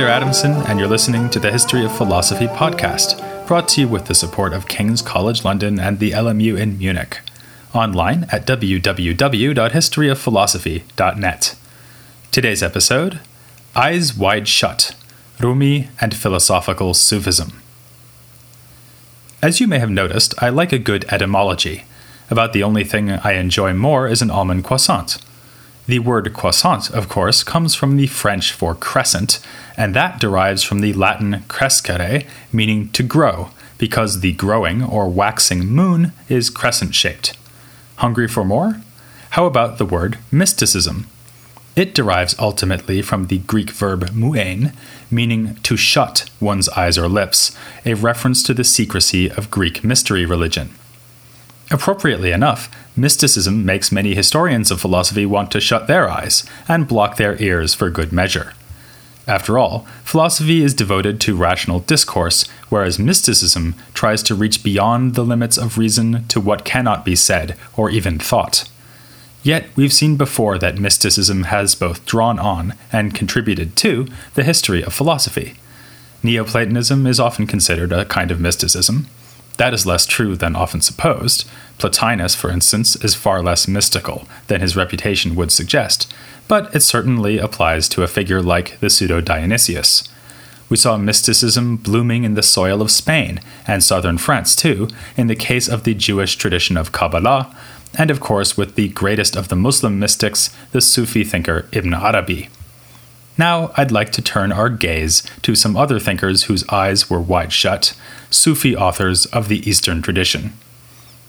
Peter Adamson, and you're listening to the History of Philosophy podcast, brought to you with the support of King's College London and the LMU in Munich. Online at www.historyofphilosophy.net. Today's episode Eyes Wide Shut Rumi and Philosophical Sufism. As you may have noticed, I like a good etymology. About the only thing I enjoy more is an almond croissant. The word croissant, of course, comes from the French for crescent, and that derives from the Latin crescere, meaning to grow, because the growing or waxing moon is crescent shaped. Hungry for more? How about the word mysticism? It derives ultimately from the Greek verb muein, meaning to shut one's eyes or lips, a reference to the secrecy of Greek mystery religion. Appropriately enough, mysticism makes many historians of philosophy want to shut their eyes and block their ears for good measure. After all, philosophy is devoted to rational discourse, whereas mysticism tries to reach beyond the limits of reason to what cannot be said or even thought. Yet, we've seen before that mysticism has both drawn on and contributed to the history of philosophy. Neoplatonism is often considered a kind of mysticism, that is less true than often supposed. Plotinus, for instance, is far less mystical than his reputation would suggest, but it certainly applies to a figure like the pseudo Dionysius. We saw mysticism blooming in the soil of Spain and southern France, too, in the case of the Jewish tradition of Kabbalah, and of course with the greatest of the Muslim mystics, the Sufi thinker Ibn Arabi. Now I'd like to turn our gaze to some other thinkers whose eyes were wide shut, Sufi authors of the Eastern tradition.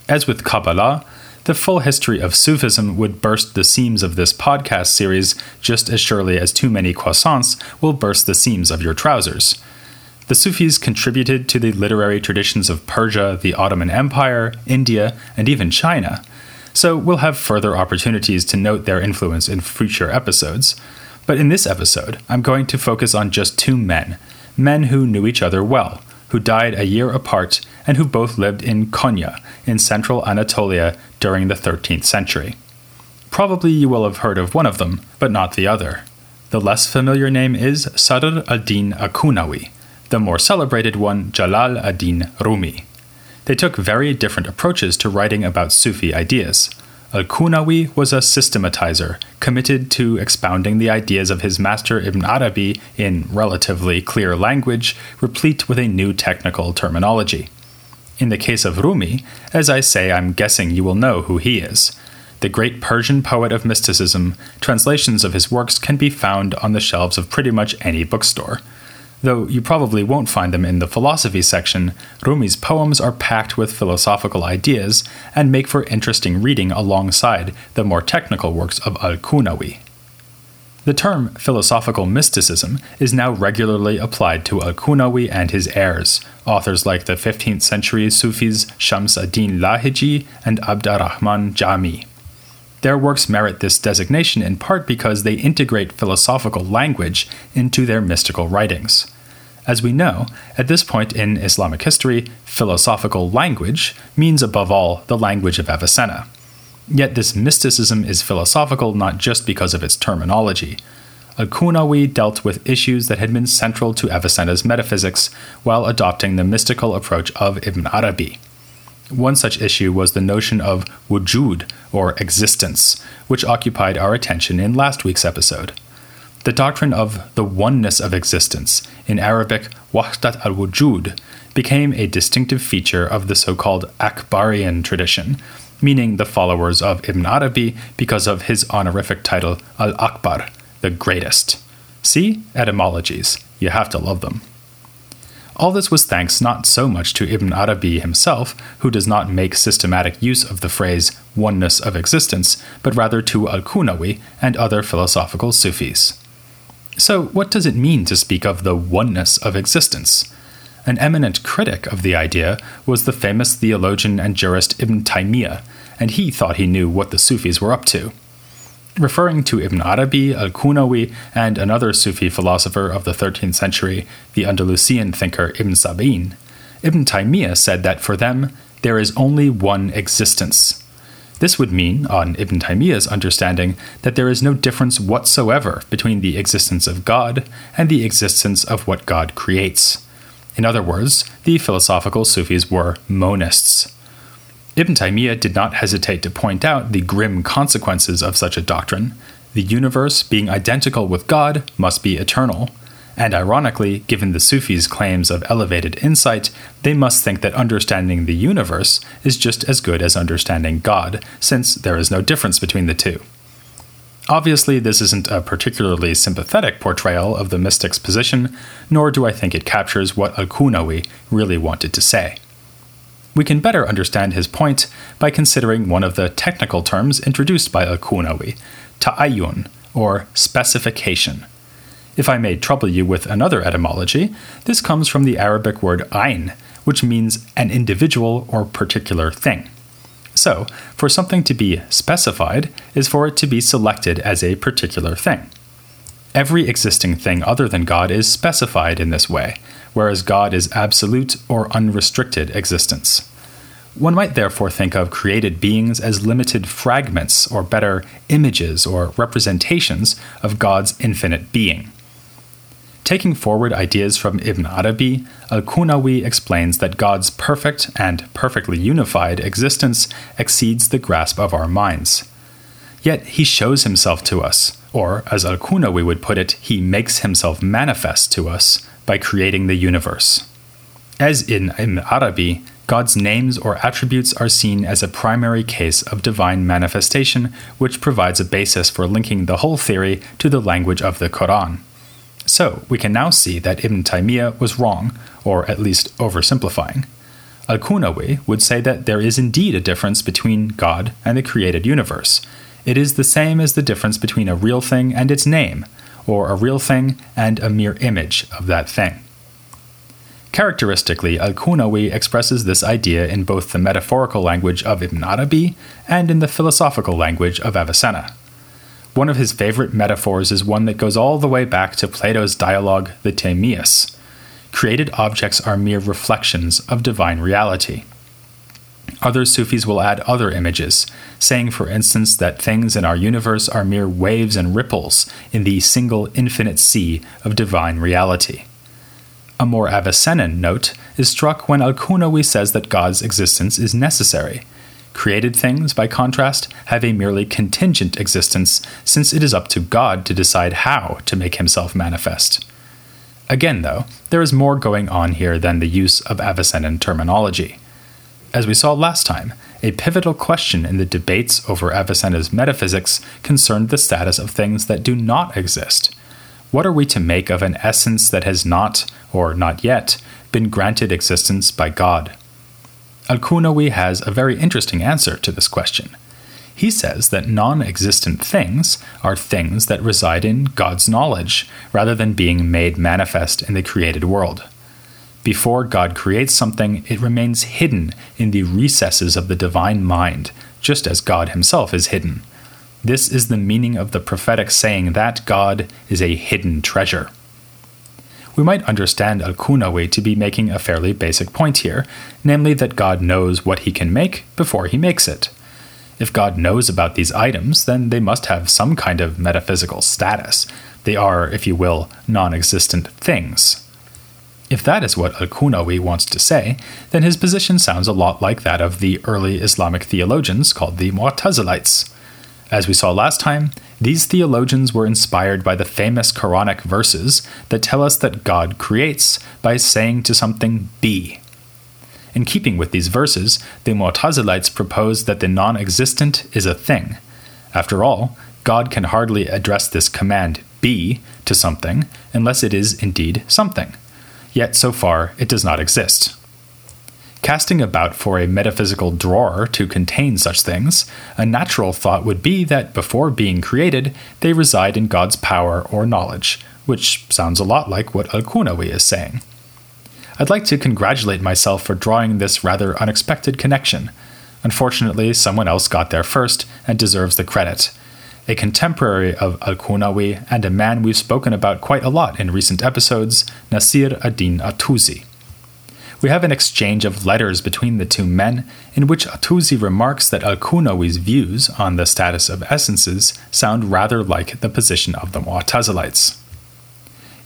As with Kabbalah, the full history of Sufism would burst the seams of this podcast series just as surely as too many croissants will burst the seams of your trousers. The Sufis contributed to the literary traditions of Persia, the Ottoman Empire, India, and even China, so we'll have further opportunities to note their influence in future episodes. But in this episode, I'm going to focus on just two men, men who knew each other well, who died a year apart, and who both lived in Konya, in central Anatolia, during the 13th century. Probably you will have heard of one of them, but not the other. The less familiar name is Sadr ad-Din al-Qunawi, the more celebrated one Jalal ad-Din Rumi. They took very different approaches to writing about Sufi ideas. Al Kunawi was a systematizer, committed to expounding the ideas of his master Ibn Arabi in relatively clear language, replete with a new technical terminology. In the case of Rumi, as I say, I'm guessing you will know who he is. The great Persian poet of mysticism, translations of his works can be found on the shelves of pretty much any bookstore. Though you probably won't find them in the philosophy section, Rumi's poems are packed with philosophical ideas and make for interesting reading alongside the more technical works of Al Kunawi. The term philosophical mysticism is now regularly applied to Al Kunawi and his heirs, authors like the 15th century Sufis Shams ad-Din Lahiji and Abd ar-Rahman Jami. Their works merit this designation in part because they integrate philosophical language into their mystical writings. As we know, at this point in Islamic history, philosophical language means above all the language of Avicenna. Yet this mysticism is philosophical not just because of its terminology. Al-Kunawi dealt with issues that had been central to Avicenna's metaphysics while adopting the mystical approach of Ibn Arabi. One such issue was the notion of wujud, or existence, which occupied our attention in last week's episode. The doctrine of the oneness of existence, in Arabic wahdat al wujud, became a distinctive feature of the so called Akbarian tradition, meaning the followers of Ibn Arabi because of his honorific title Al Akbar, the greatest. See? Etymologies. You have to love them. All this was thanks not so much to Ibn Arabi himself, who does not make systematic use of the phrase oneness of existence, but rather to Al Kunawi and other philosophical Sufis. So, what does it mean to speak of the oneness of existence? An eminent critic of the idea was the famous theologian and jurist Ibn Taymiyyah, and he thought he knew what the Sufis were up to. Referring to Ibn Arabi, al Kunawi, and another Sufi philosopher of the 13th century, the Andalusian thinker Ibn Sab'in, Ibn Taymiyyah said that for them, there is only one existence. This would mean, on Ibn Taymiyyah's understanding, that there is no difference whatsoever between the existence of God and the existence of what God creates. In other words, the philosophical Sufis were monists. Ibn Taymiyyah did not hesitate to point out the grim consequences of such a doctrine. The universe, being identical with God, must be eternal. And ironically, given the Sufis' claims of elevated insight, they must think that understanding the universe is just as good as understanding God, since there is no difference between the two. Obviously, this isn't a particularly sympathetic portrayal of the mystic's position, nor do I think it captures what Al Qunawi really wanted to say. We can better understand his point by considering one of the technical terms introduced by Al Qunawi, ta'ayyun, or specification. If I may trouble you with another etymology, this comes from the Arabic word ayn, which means an individual or particular thing. So, for something to be specified is for it to be selected as a particular thing. Every existing thing other than God is specified in this way, whereas God is absolute or unrestricted existence. One might therefore think of created beings as limited fragments, or better, images or representations of God's infinite being. Taking forward ideas from Ibn Arabi, Al Qunawi explains that God's perfect and perfectly unified existence exceeds the grasp of our minds. Yet he shows himself to us, or as Al Qunawi would put it, he makes himself manifest to us by creating the universe. As in Ibn Arabi, God's names or attributes are seen as a primary case of divine manifestation, which provides a basis for linking the whole theory to the language of the Quran. So, we can now see that Ibn Taymiyyah was wrong, or at least oversimplifying. Al Qunawi would say that there is indeed a difference between God and the created universe. It is the same as the difference between a real thing and its name, or a real thing and a mere image of that thing. Characteristically, Al Qunawi expresses this idea in both the metaphorical language of Ibn Arabi and in the philosophical language of Avicenna. One of his favorite metaphors is one that goes all the way back to Plato's dialogue, the Timaeus. Created objects are mere reflections of divine reality. Other Sufis will add other images, saying, for instance, that things in our universe are mere waves and ripples in the single infinite sea of divine reality. A more Avicennan note is struck when Al Qunawi says that God's existence is necessary, Created things, by contrast, have a merely contingent existence, since it is up to God to decide how to make himself manifest. Again, though, there is more going on here than the use of Avicennan terminology. As we saw last time, a pivotal question in the debates over Avicenna's metaphysics concerned the status of things that do not exist. What are we to make of an essence that has not, or not yet, been granted existence by God? Al Qunawi has a very interesting answer to this question. He says that non existent things are things that reside in God's knowledge, rather than being made manifest in the created world. Before God creates something, it remains hidden in the recesses of the divine mind, just as God himself is hidden. This is the meaning of the prophetic saying that God is a hidden treasure we might understand Al Qunawi to be making a fairly basic point here, namely that God knows what he can make before he makes it. If God knows about these items, then they must have some kind of metaphysical status. They are, if you will, non existent things. If that is what Al Qunawi wants to say, then his position sounds a lot like that of the early Islamic theologians called the Mu'tazilites. As we saw last time, these theologians were inspired by the famous Quranic verses that tell us that God creates by saying to something, be. In keeping with these verses, the Mu'tazilites propose that the non existent is a thing. After all, God can hardly address this command, be, to something, unless it is indeed something. Yet so far, it does not exist. Casting about for a metaphysical drawer to contain such things, a natural thought would be that before being created, they reside in God's power or knowledge, which sounds a lot like what Al Qunawi is saying. I'd like to congratulate myself for drawing this rather unexpected connection. Unfortunately, someone else got there first and deserves the credit. A contemporary of Al Qunawi and a man we've spoken about quite a lot in recent episodes, Nasir ad-Din at-Tusi. we have an exchange of letters between the two men in which at-Tusi remarks that Al Kunawi's views on the status of essences sound rather like the position of the Mu'tazilites.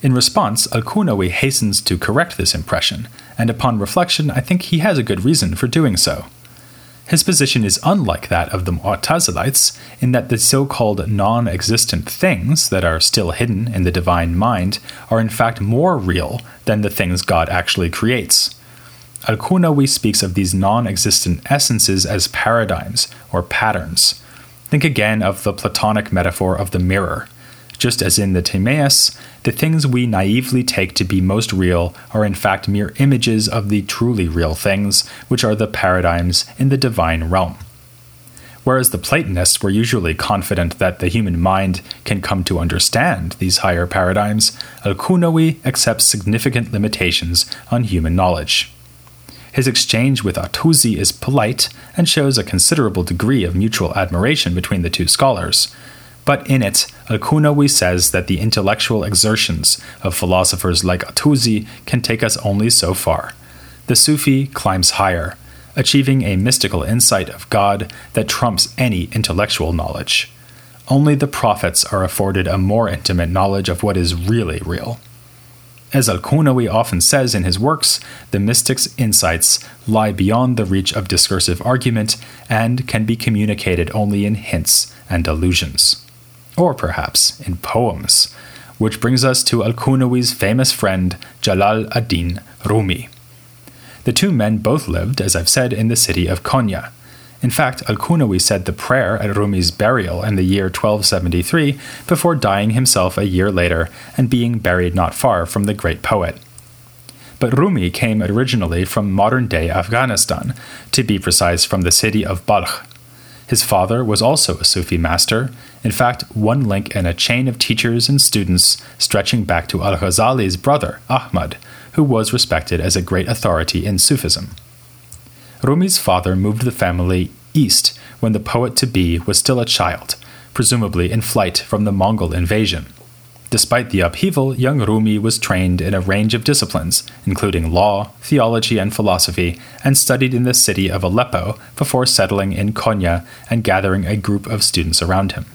In response, Al Kunawi hastens to correct this impression, and upon reflection, I think he has a good reason for doing so. His position is unlike that of the Mu'tazilites in that the so called non existent things that are still hidden in the divine mind are in fact more real than the things God actually creates. Al Kunawi speaks of these non existent essences as paradigms or patterns. Think again of the Platonic metaphor of the mirror. Just as in the Timaeus, the things we naively take to be most real are in fact mere images of the truly real things, which are the paradigms in the divine realm. Whereas the Platonists were usually confident that the human mind can come to understand these higher paradigms, Al Kunawi accepts significant limitations on human knowledge. His exchange with at-Tusi is polite and shows a considerable degree of mutual admiration between the two scholars. But in it, Al Kunawi says that the intellectual exertions of philosophers like at-Tusi can take us only so far. The Sufi climbs higher, achieving a mystical insight of God that trumps any intellectual knowledge. Only the prophets are afforded a more intimate knowledge of what is really real. As Al Kunawi often says in his works, the mystic's insights lie beyond the reach of discursive argument and can be communicated only in hints and allusions. Or perhaps in poems, which brings us to Al Kunawi's famous friend Jalal ad-Din Rumi. The two men both lived, as I've said, in the city of Konya, in fact, Al Kunawi said the prayer at Rumi's burial in the year 1273 before dying himself a year later and being buried not far from the great poet. But Rumi came originally from modern day Afghanistan, to be precise, from the city of Balkh. His father was also a Sufi master, in fact, one link in a chain of teachers and students stretching back to Al Ghazali's brother, Ahmad, who was respected as a great authority in Sufism. Rumi's father moved the family east when the poet to be was still a child, presumably in flight from the Mongol invasion. Despite the upheaval, young Rumi was trained in a range of disciplines, including law, theology, and philosophy, and studied in the city of Aleppo before settling in Konya and gathering a group of students around him.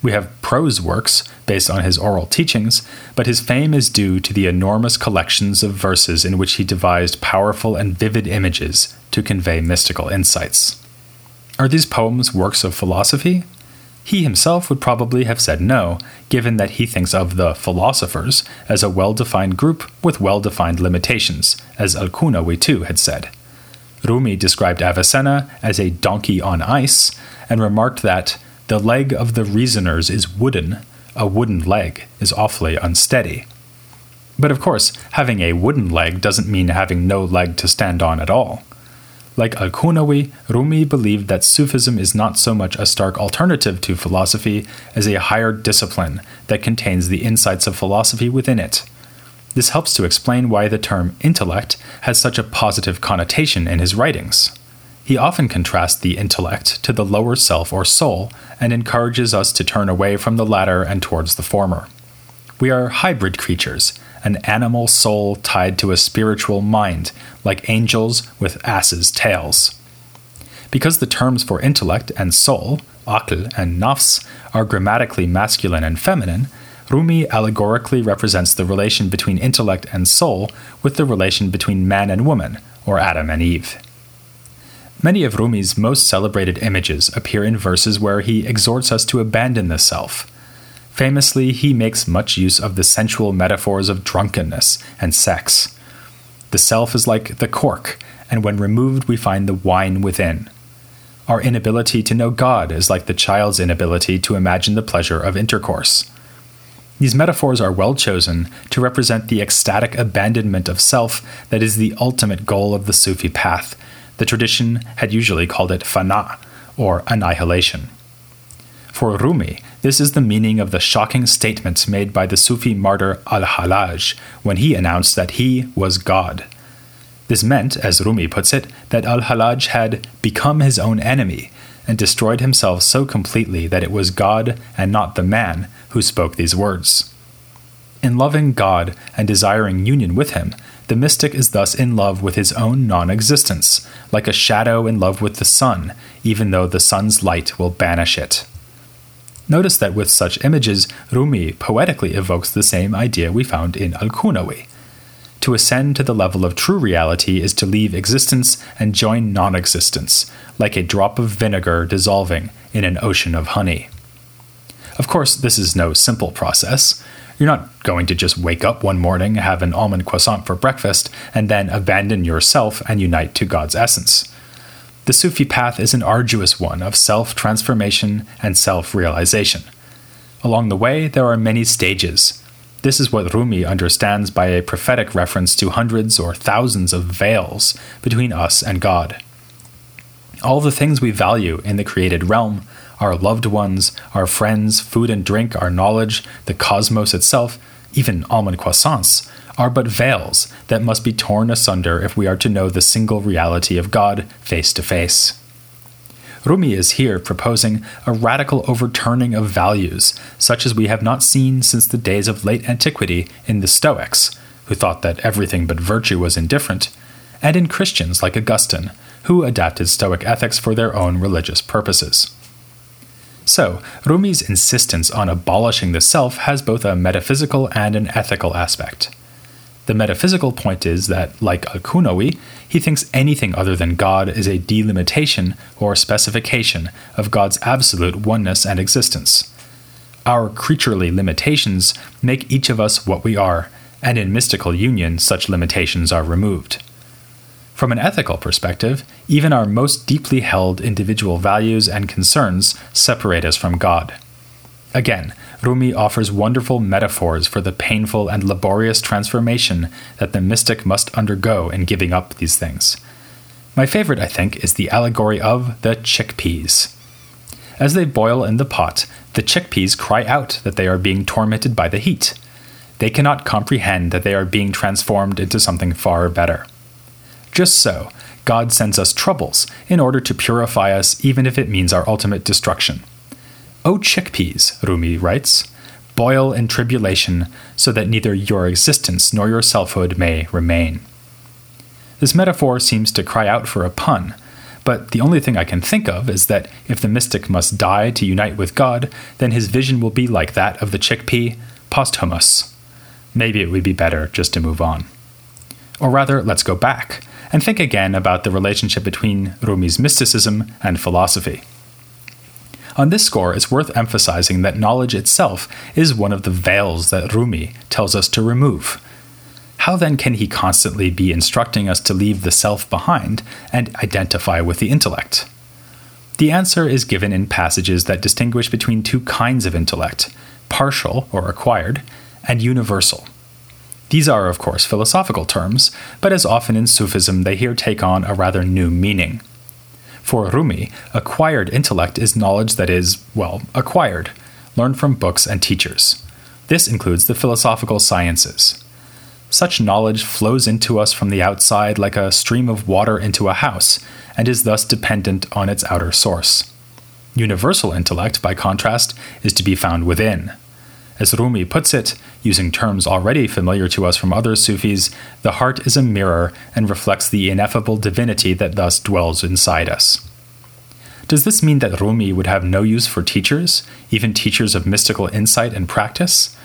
We have prose works based on his oral teachings, but his fame is due to the enormous collections of verses in which he devised powerful and vivid images to convey mystical insights. Are these poems works of philosophy? He himself would probably have said no, given that he thinks of the philosophers as a well defined group with well defined limitations, as Al Kunawi too had said. Rumi described Avicenna as a donkey on ice and remarked that the leg of the reasoners is wooden, a wooden leg is awfully unsteady. But of course, having a wooden leg doesn't mean having no leg to stand on at all. Like Al Rumi believed that Sufism is not so much a stark alternative to philosophy as a higher discipline that contains the insights of philosophy within it. This helps to explain why the term intellect has such a positive connotation in his writings. He often contrasts the intellect to the lower self or soul and encourages us to turn away from the latter and towards the former. We are hybrid creatures, an animal soul tied to a spiritual mind, like angels with asses' tails. Because the terms for intellect and soul, aql and nafs, are grammatically masculine and feminine, Rumi allegorically represents the relation between intellect and soul with the relation between man and woman, or Adam and Eve. Many of Rumi's most celebrated images appear in verses where he exhorts us to abandon the self. Famously, he makes much use of the sensual metaphors of drunkenness and sex. The self is like the cork, and when removed, we find the wine within. Our inability to know God is like the child's inability to imagine the pleasure of intercourse. These metaphors are well chosen to represent the ecstatic abandonment of self that is the ultimate goal of the Sufi path the tradition had usually called it fana, or annihilation. For Rumi, this is the meaning of the shocking statement made by the Sufi martyr Al Hallaj when he announced that he was God. This meant, as Rumi puts it, that Al Hallaj had become his own enemy and destroyed himself so completely that it was God and not the man who spoke these words. In loving God and desiring union with Him, The mystic is thus in love with his own non existence, like a shadow in love with the sun, even though the sun's light will banish it. Notice that with such images, Rumi poetically evokes the same idea we found in Al Qunawi. To ascend to the level of true reality is to leave existence and join non existence, like a drop of vinegar dissolving in an ocean of honey. Of course, this is no simple process. You're not going to just wake up one morning, have an almond croissant for breakfast, and then abandon yourself and unite to God's essence. The Sufi path is an arduous one of self transformation and self realization. Along the way, there are many stages. This is what Rumi understands by a prophetic reference to hundreds or thousands of veils between us and God. All the things we value in the created realm our loved ones, our friends, food and drink, our knowledge, the cosmos itself, even almond croissants, are but veils that must be torn asunder if we are to know the single reality of God face to face. Rumi is here proposing a radical overturning of values, such as we have not seen since the days of late antiquity in the Stoics, who thought that everything but virtue was indifferent, and in Christians like Augustine, who adapted Stoic ethics for their own religious purposes. So, Rumi's insistence on abolishing the self has both a metaphysical and an ethical aspect. The metaphysical point is that, like Al Qunawi, he thinks anything other than God is a delimitation or specification of God's absolute oneness and existence. Our creaturely limitations make each of us what we are, and in mystical union, such limitations are removed. From an ethical perspective, even our most deeply held individual values and concerns separate us from God. Again, Rumi offers wonderful metaphors for the painful and laborious transformation that the mystic must undergo in giving up these things. My favorite, I think, is the allegory of the chickpeas. As they boil in the pot, the chickpeas cry out that they are being tormented by the heat. They cannot comprehend that they are being transformed into something far better. Just so, God sends us troubles in order to purify us, even if it means our ultimate destruction. O chickpeas, Rumi writes, boil in tribulation, so that neither your existence nor your selfhood may remain. This metaphor seems to cry out for a pun, but the only thing I can think of is that if the mystic must die to unite with God, then his vision will be like that of the chickpea, posthumous. Maybe it would be better just to move on. Or rather, let's go back and think again about the relationship between Rumi's mysticism and philosophy. On this score, it's worth emphasizing that knowledge itself is one of the veils that Rumi tells us to remove. How then can he constantly be instructing us to leave the self behind and identify with the intellect? The answer is given in passages that distinguish between two kinds of intellect partial or acquired, and universal. These are, of course, philosophical terms, but as often in Sufism, they here take on a rather new meaning. For Rumi, acquired intellect is knowledge that is, well, acquired, learned from books and teachers. This includes the philosophical sciences. Such knowledge flows into us from the outside like a stream of water into a house, and is thus dependent on its outer source. Universal intellect, by contrast, is to be found within, as Rumi puts it, using terms already familiar to us from other Sufis, the heart is a mirror and reflects the ineffable divinity that thus dwells inside us. Does this mean that Rumi would have no use for teachers, even teachers of mystical insight and practice?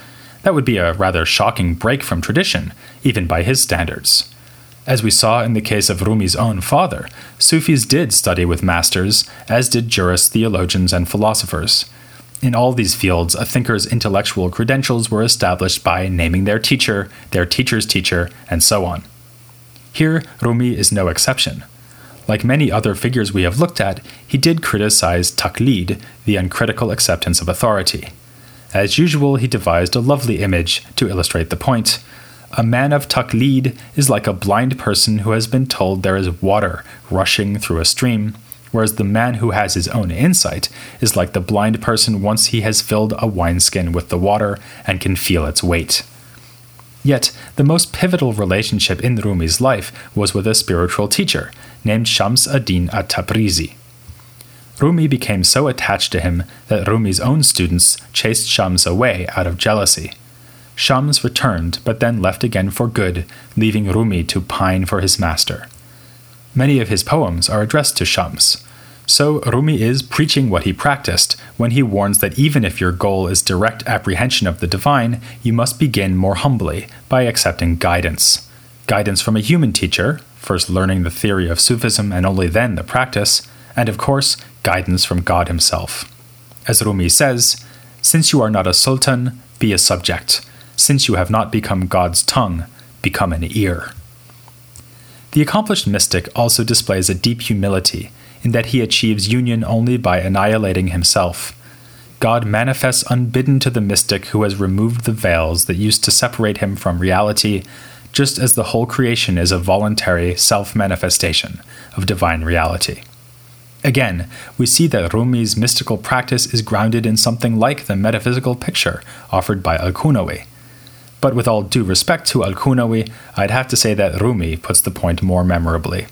That would be a rather shocking break from tradition, even by his standards. As we saw in the case of Rumi's own father, Sufis did study with masters, as did jurists, theologians, and philosophers. In all these fields, a thinker's intellectual credentials were established by naming their teacher, their teacher's teacher, and so on. Here, Rumi is no exception. Like many other figures we have looked at, he did criticize taqlid, the uncritical acceptance of authority. As usual, he devised a lovely image to illustrate the point. A man of taqlid is like a blind person who has been told there is water rushing through a stream, whereas the man who has his own insight is like the blind person once he has filled a wineskin with the water and can feel its weight. Yet, the most pivotal relationship in Rumi's life was with a spiritual teacher named Shams ad-Din at-Tabrizi. Rumi became so attached to him that Rumi's own students chased Shams away out of jealousy. Shams returned, but then left again for good, leaving Rumi to pine for his master. Many of his poems are addressed to Shams. So Rumi is preaching what he practiced when he warns that even if your goal is direct apprehension of the divine, you must begin more humbly by accepting guidance. Guidance from a human teacher, first learning the theory of Sufism and only then the practice, and of course, guidance from God Himself. As Rumi says, Since you are not a sultan, be a subject. Since you have not become God's tongue, become an ear. The accomplished mystic also displays a deep humility in that he achieves union only by annihilating himself. God manifests unbidden to the mystic who has removed the veils that used to separate him from reality, just as the whole creation is a voluntary self manifestation of divine reality. Again, we see that Rumi's mystical practice is grounded in something like the metaphysical picture offered by Al Qunawi. But with all due respect to Al Qunawi, I'd have to say that Rumi puts the point more memorably.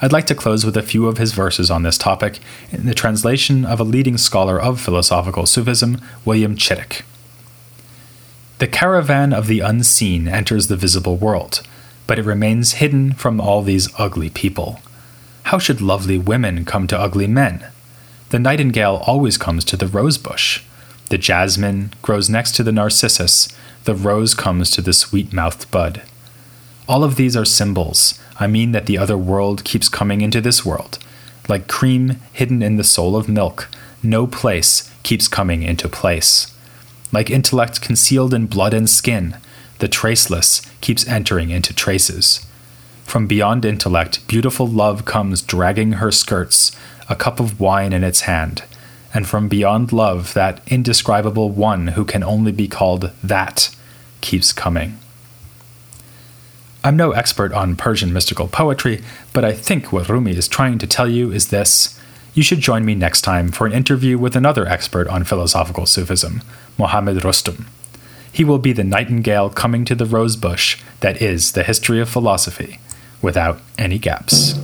I'd like to close with a few of his verses on this topic in the translation of a leading scholar of philosophical Sufism, William Chittick. The caravan of the unseen enters the visible world, but it remains hidden from all these ugly people. How should lovely women come to ugly men? The nightingale always comes to the rosebush. The jasmine grows next to the narcissus. The rose comes to the sweet mouthed bud. All of these are symbols. I mean that the other world keeps coming into this world. Like cream hidden in the soul of milk, no place keeps coming into place. Like intellect concealed in blood and skin, the traceless keeps entering into traces. From beyond intellect, beautiful love comes dragging her skirts, a cup of wine in its hand. And from beyond love, that indescribable one who can only be called that keeps coming. I'm no expert on Persian mystical poetry, but I think what Rumi is trying to tell you is this. You should join me next time for an interview with another expert on philosophical Sufism, Mohammad Rustom. He will be the nightingale coming to the rosebush that is the history of philosophy without any gaps.